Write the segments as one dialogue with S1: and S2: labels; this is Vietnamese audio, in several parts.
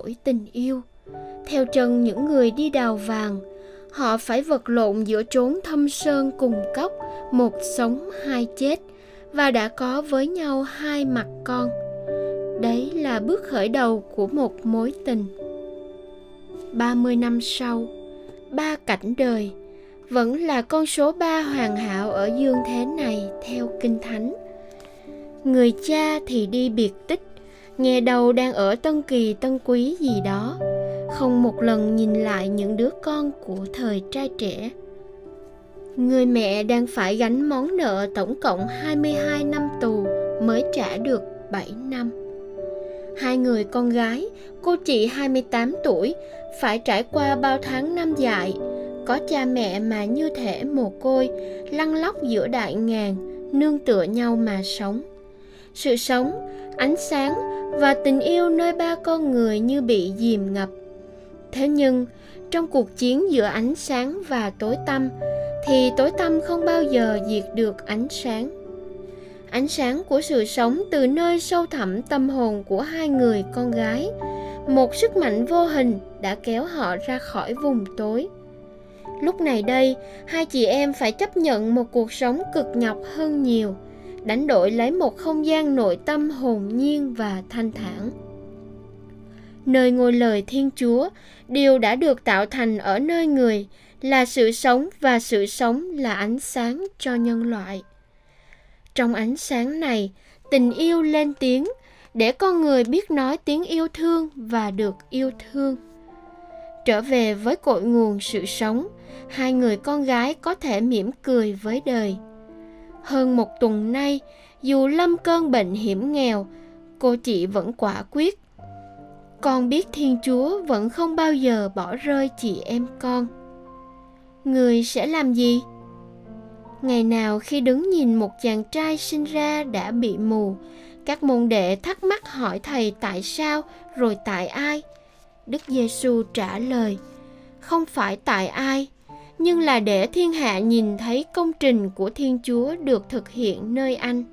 S1: Nổi tình yêu. Theo chân những người đi đào vàng, họ phải vật lộn giữa trốn thâm sơn cùng cốc, một sống hai chết, và đã có với nhau hai mặt con. Đấy là bước khởi đầu của một mối tình. 30 năm sau, ba cảnh đời vẫn là con số ba hoàn hảo ở dương thế này theo kinh thánh. Người cha thì đi biệt tích nghe đầu đang ở tân kỳ tân quý gì đó không một lần nhìn lại những đứa con của thời trai trẻ người mẹ đang phải gánh món nợ tổng cộng 22 năm tù mới trả được 7 năm. Hai người con gái, cô chị 28 tuổi, phải trải qua bao tháng năm dài, có cha mẹ mà như thể mồ côi, lăn lóc giữa đại ngàn, nương tựa nhau mà sống. Sự sống, ánh sáng và tình yêu nơi ba con người như bị dìm ngập. Thế nhưng, trong cuộc chiến giữa ánh sáng và tối tăm, thì tối tăm không bao giờ diệt được ánh sáng. Ánh sáng của sự sống từ nơi sâu thẳm tâm hồn của hai người con gái, một sức mạnh vô hình đã kéo họ ra khỏi vùng tối lúc này đây hai chị em phải chấp nhận một cuộc sống cực nhọc hơn nhiều đánh đổi lấy một không gian nội tâm hồn nhiên và thanh thản. Nơi ngôi lời thiên chúa, điều đã được tạo thành ở nơi người, là sự sống và sự sống là ánh sáng cho nhân loại. Trong ánh sáng này, tình yêu lên tiếng, để con người biết nói tiếng yêu thương và được yêu thương. Trở về với cội nguồn sự sống, hai người con gái có thể mỉm cười với đời hơn một tuần nay, dù lâm cơn bệnh hiểm nghèo, cô chị vẫn quả quyết. Con biết thiên chúa vẫn không bao giờ bỏ rơi chị em con. Người sẽ làm gì? Ngày nào khi đứng nhìn một chàng trai sinh ra đã bị mù, các môn đệ thắc mắc hỏi thầy tại sao, rồi tại ai? Đức giêsu trả lời, không phải tại ai nhưng là để thiên hạ nhìn thấy công trình của thiên chúa được thực hiện nơi anh.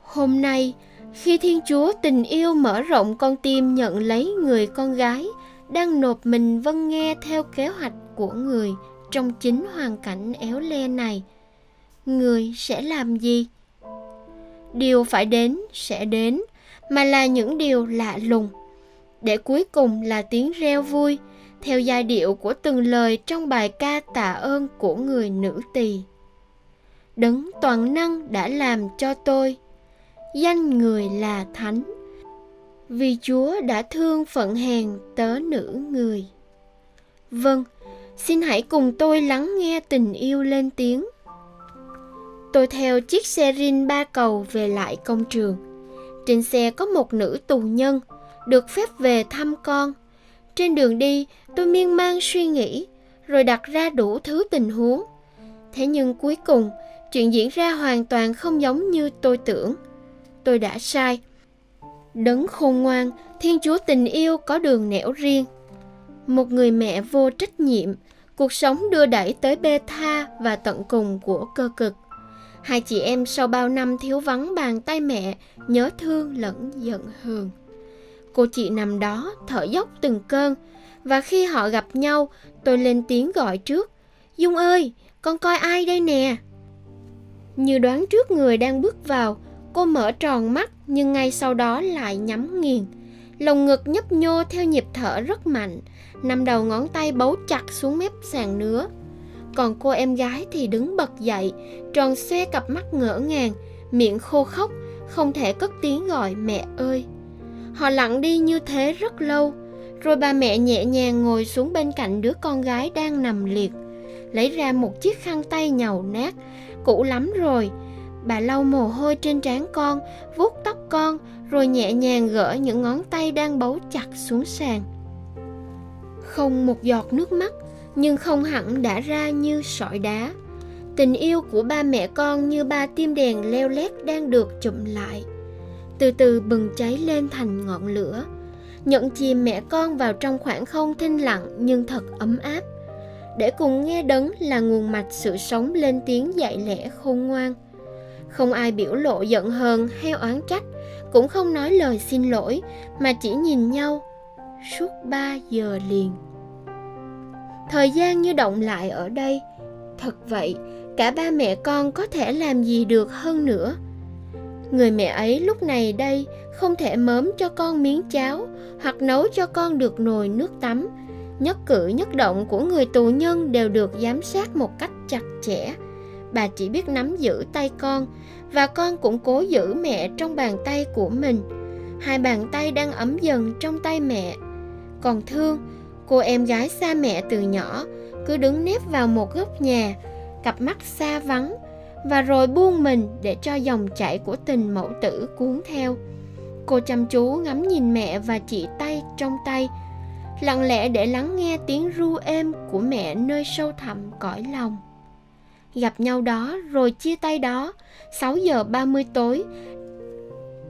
S1: Hôm nay, khi thiên chúa tình yêu mở rộng con tim nhận lấy người con gái, đang nộp mình vâng nghe theo kế hoạch của người trong chính hoàn cảnh éo le này, người sẽ làm gì? Điều phải đến sẽ đến, mà là những điều lạ lùng. Để cuối cùng là tiếng reo vui theo giai điệu của từng lời trong bài ca tạ ơn của người nữ tỳ. Đấng toàn năng đã làm cho tôi. Danh người là thánh. Vì chúa đã thương phận hèn tớ nữ người. Vâng xin hãy cùng tôi lắng nghe tình yêu lên tiếng. Tôi theo chiếc xe rin ba cầu về lại công trường. Trên xe có một nữ tù nhân, được phép về thăm con trên đường đi, tôi miên man suy nghĩ, rồi đặt ra đủ thứ tình huống. Thế nhưng cuối cùng, chuyện diễn ra hoàn toàn không giống như tôi tưởng. Tôi đã sai. Đấng khôn ngoan, thiên chúa tình yêu có đường nẻo riêng. Một người mẹ vô trách nhiệm, cuộc sống đưa đẩy tới bê tha và tận cùng của cơ cực. Hai chị em sau bao năm thiếu vắng bàn tay mẹ, nhớ thương lẫn giận hờn cô chị nằm đó thở dốc từng cơn và khi họ gặp nhau tôi lên tiếng gọi trước dung ơi con coi ai đây nè như đoán trước người đang bước vào cô mở tròn mắt nhưng ngay sau đó lại nhắm nghiền Lồng ngực nhấp nhô theo nhịp thở rất mạnh, nằm đầu ngón tay bấu chặt xuống mép sàn nứa. Còn cô em gái thì đứng bật dậy, tròn xoe cặp mắt ngỡ ngàng, miệng khô khóc, không thể cất tiếng gọi mẹ ơi. Họ lặng đi như thế rất lâu, rồi bà mẹ nhẹ nhàng ngồi xuống bên cạnh đứa con gái đang nằm liệt, lấy ra một chiếc khăn tay nhàu nát, cũ lắm rồi. Bà lau mồ hôi trên trán con, vuốt tóc con, rồi nhẹ nhàng gỡ những ngón tay đang bấu chặt xuống sàn. Không một giọt nước mắt, nhưng không hẳn đã ra như sỏi đá. Tình yêu của ba mẹ con như ba tim đèn leo lét đang được chụm lại. Từ từ bừng cháy lên thành ngọn lửa. Nhận chìm mẹ con vào trong khoảng không thinh lặng nhưng thật ấm áp. Để cùng nghe đấng là nguồn mạch sự sống lên tiếng dạy lẽ khôn ngoan. Không ai biểu lộ giận hờn hay oán trách, cũng không nói lời xin lỗi, mà chỉ nhìn nhau suốt ba giờ liền. Thời gian như động lại ở đây. Thật vậy, cả ba mẹ con có thể làm gì được hơn nữa người mẹ ấy lúc này đây không thể mớm cho con miếng cháo hoặc nấu cho con được nồi nước tắm. Nhất cử nhất động của người tù nhân đều được giám sát một cách chặt chẽ. Bà chỉ biết nắm giữ tay con và con cũng cố giữ mẹ trong bàn tay của mình. Hai bàn tay đang ấm dần trong tay mẹ. Còn thương, cô em gái xa mẹ từ nhỏ, cứ đứng nép vào một góc nhà, cặp mắt xa vắng và rồi buông mình để cho dòng chảy của tình mẫu tử cuốn theo. Cô chăm chú ngắm nhìn mẹ và chị tay trong tay, lặng lẽ để lắng nghe tiếng ru êm của mẹ nơi sâu thẳm cõi lòng. Gặp nhau đó, rồi chia tay đó 6 giờ 30 tối,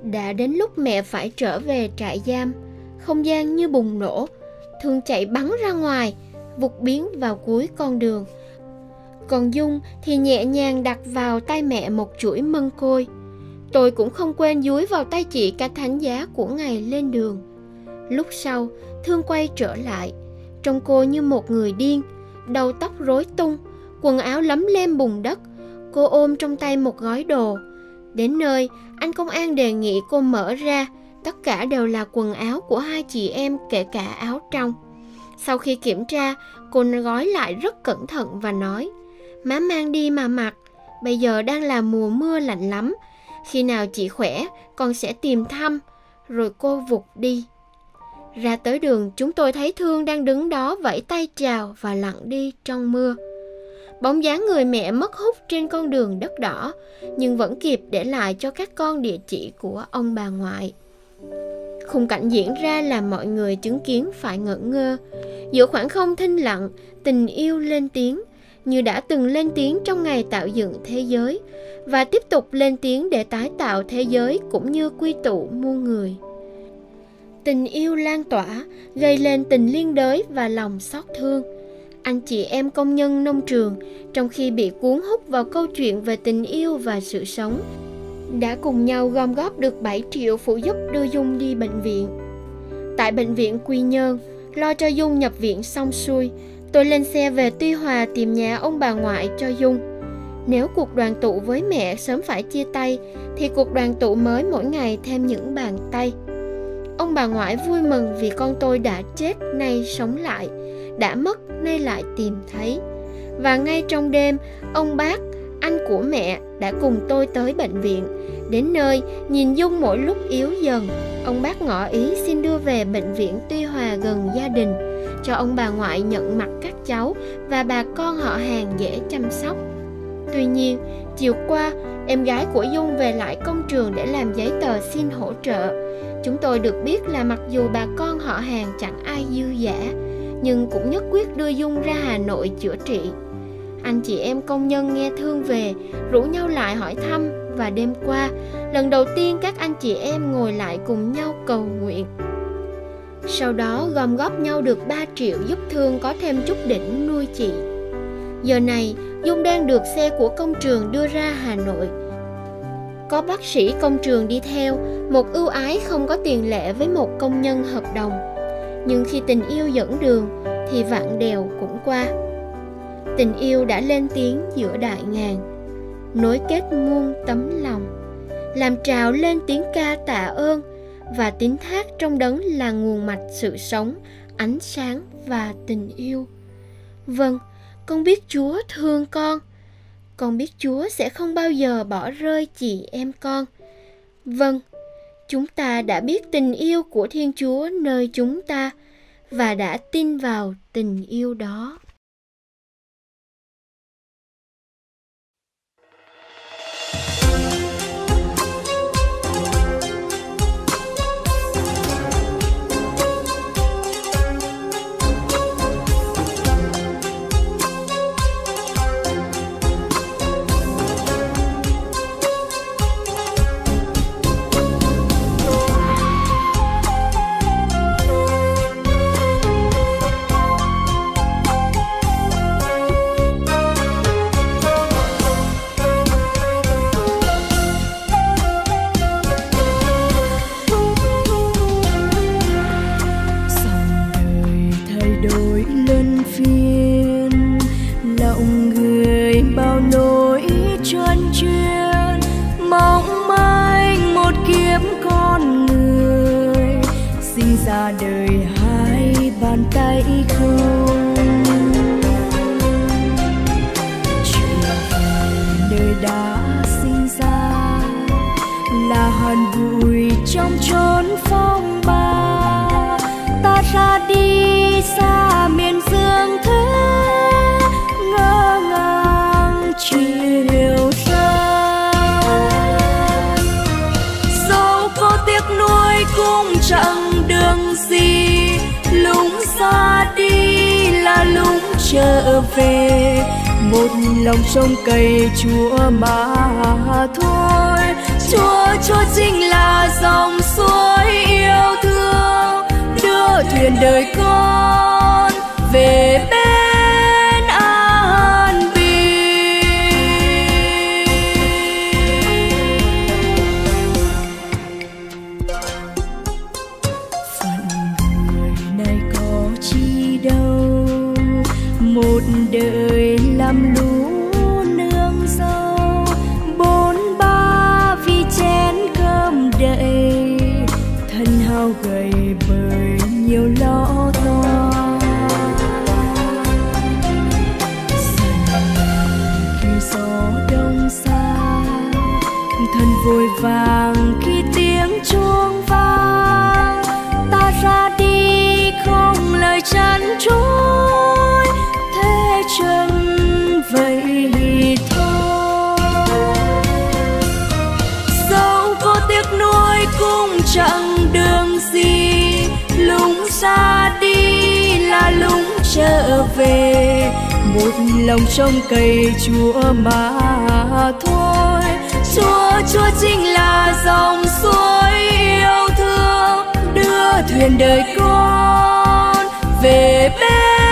S1: đã đến lúc mẹ phải trở về trại giam. Không gian như bùng nổ, thương chạy bắn ra ngoài, vụt biến vào cuối con đường còn Dung thì nhẹ nhàng đặt vào tay mẹ một chuỗi mân côi. Tôi cũng không quên dúi vào tay chị cả thánh giá của ngày lên đường. Lúc sau, Thương quay trở lại, trông cô như một người điên, đầu tóc rối tung, quần áo lấm lem bùn đất. Cô ôm trong tay một gói đồ. Đến nơi, anh công an đề nghị cô mở ra, tất cả đều là quần áo của hai chị em kể cả áo trong. Sau khi kiểm tra, cô gói lại rất cẩn thận và nói – má mang đi mà mặc. Bây giờ đang là mùa mưa lạnh lắm. Khi nào chị khỏe, con sẽ tìm thăm. Rồi cô vụt đi. Ra tới đường, chúng tôi thấy thương đang đứng đó vẫy tay chào và lặng đi trong mưa. Bóng dáng người mẹ mất hút trên con đường đất đỏ, nhưng vẫn kịp để lại cho các con địa chỉ của ông bà ngoại. Khung cảnh diễn ra làm mọi người chứng kiến phải ngẩn ngơ. Giữa khoảng không thinh lặng, tình yêu lên tiếng như đã từng lên tiếng trong ngày tạo dựng thế giới và tiếp tục lên tiếng để tái tạo thế giới cũng như quy tụ muôn người. Tình yêu lan tỏa, gây lên tình liên đới và lòng xót thương. Anh chị em công nhân nông trường, trong khi bị cuốn hút vào câu chuyện về tình yêu và sự sống, đã cùng nhau gom góp được 7 triệu phụ giúp đưa Dung đi bệnh viện. Tại bệnh viện Quy Nhơn, lo cho Dung nhập viện xong xuôi, Tôi lên xe về Tuy Hòa tìm nhà ông bà ngoại cho Dung. Nếu cuộc đoàn tụ với mẹ sớm phải chia tay, thì cuộc đoàn tụ mới mỗi ngày thêm những bàn tay. Ông bà ngoại vui mừng vì con tôi đã chết nay sống lại, đã mất nay lại tìm thấy. Và ngay trong đêm, ông bác, anh của mẹ đã cùng tôi tới bệnh viện. Đến nơi, nhìn Dung mỗi lúc yếu dần, ông bác ngỏ ý xin đưa về bệnh viện Tuy Hòa gần gia đình cho ông bà ngoại nhận mặt các cháu và bà con họ hàng dễ chăm sóc. Tuy nhiên, chiều qua, em gái của Dung về lại công trường để làm giấy tờ xin hỗ trợ. Chúng tôi được biết là mặc dù bà con họ hàng chẳng ai dư giả, nhưng cũng nhất quyết đưa Dung ra Hà Nội chữa trị. Anh chị em công nhân nghe thương về, rủ nhau lại hỏi thăm và đêm qua, lần đầu tiên các anh chị em ngồi lại cùng nhau cầu nguyện. Sau đó gom góp nhau được 3 triệu giúp Thương có thêm chút đỉnh nuôi chị. Giờ này, Dung đang được xe của công trường đưa ra Hà Nội. Có bác sĩ công trường đi theo, một ưu ái không có tiền lệ với một công nhân hợp đồng. Nhưng khi tình yêu dẫn đường, thì vạn đèo cũng qua. Tình yêu đã lên tiếng giữa đại ngàn, nối kết muôn tấm lòng, làm trào lên tiếng ca tạ ơn và tín thác trong đấng là nguồn mạch sự sống, ánh sáng và tình yêu. Vâng con biết chúa thương con. Con biết chúa sẽ không bao giờ bỏ rơi chị em con. Vâng chúng ta đã biết tình yêu của thiên chúa nơi chúng ta và đã tin vào tình yêu đó.
S2: ra đời hai bàn tay không? Chuyện đời đã sinh ra là hòn bụi trong chốn phong trở về, một lòng sông cày chúa mà thôi. Chúa chúa chính là dòng suối yêu thương, đưa thuyền đời con về bên chặng đường gì? Lúng xa đi là lúng trở về. Một lòng trong cây chúa mà thôi. Chúa chúa chính là dòng suối yêu thương đưa thuyền đời con về bên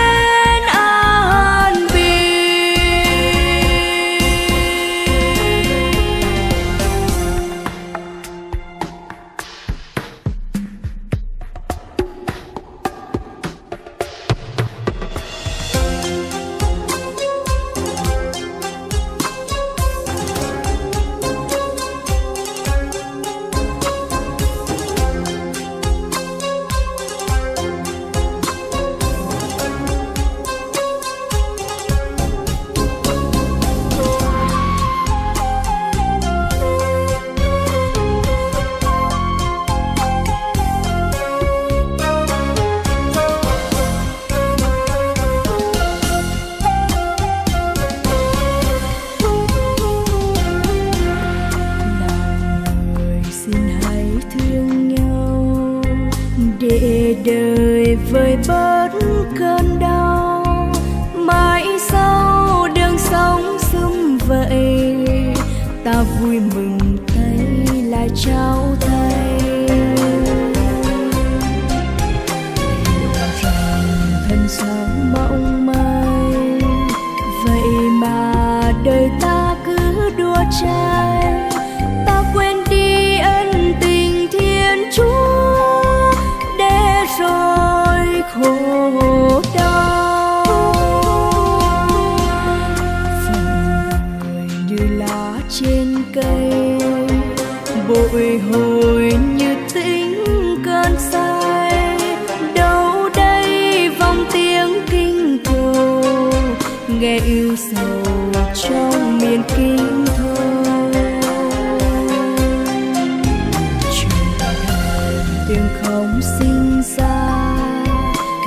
S2: tiếng không sinh ra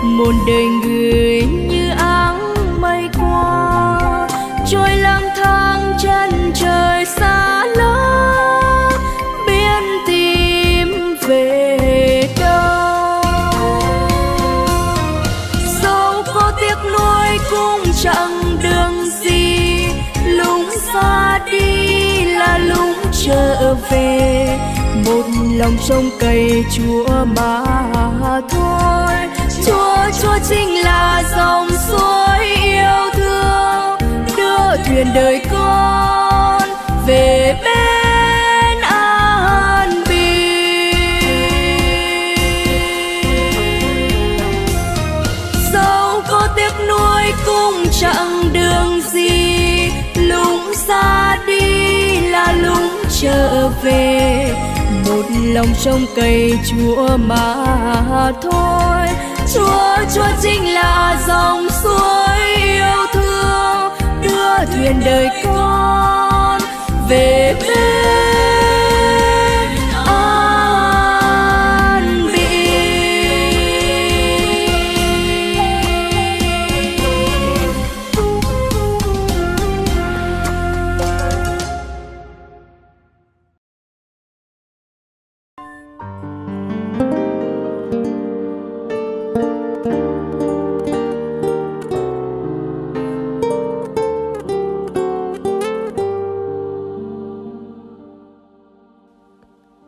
S2: một đời người như lòng trông cây chúa mà thôi. Chúa chúa chính là dòng suối yêu thương. Đưa thuyền đời con về bên an bình. Dẫu có tiếc nuối cũng chẳng đường gì. Lúng xa đi là lúng trở về lòng trong cây chúa mà thôi. Chúa chúa chính là dòng suối yêu thương, đưa thuyền đời con về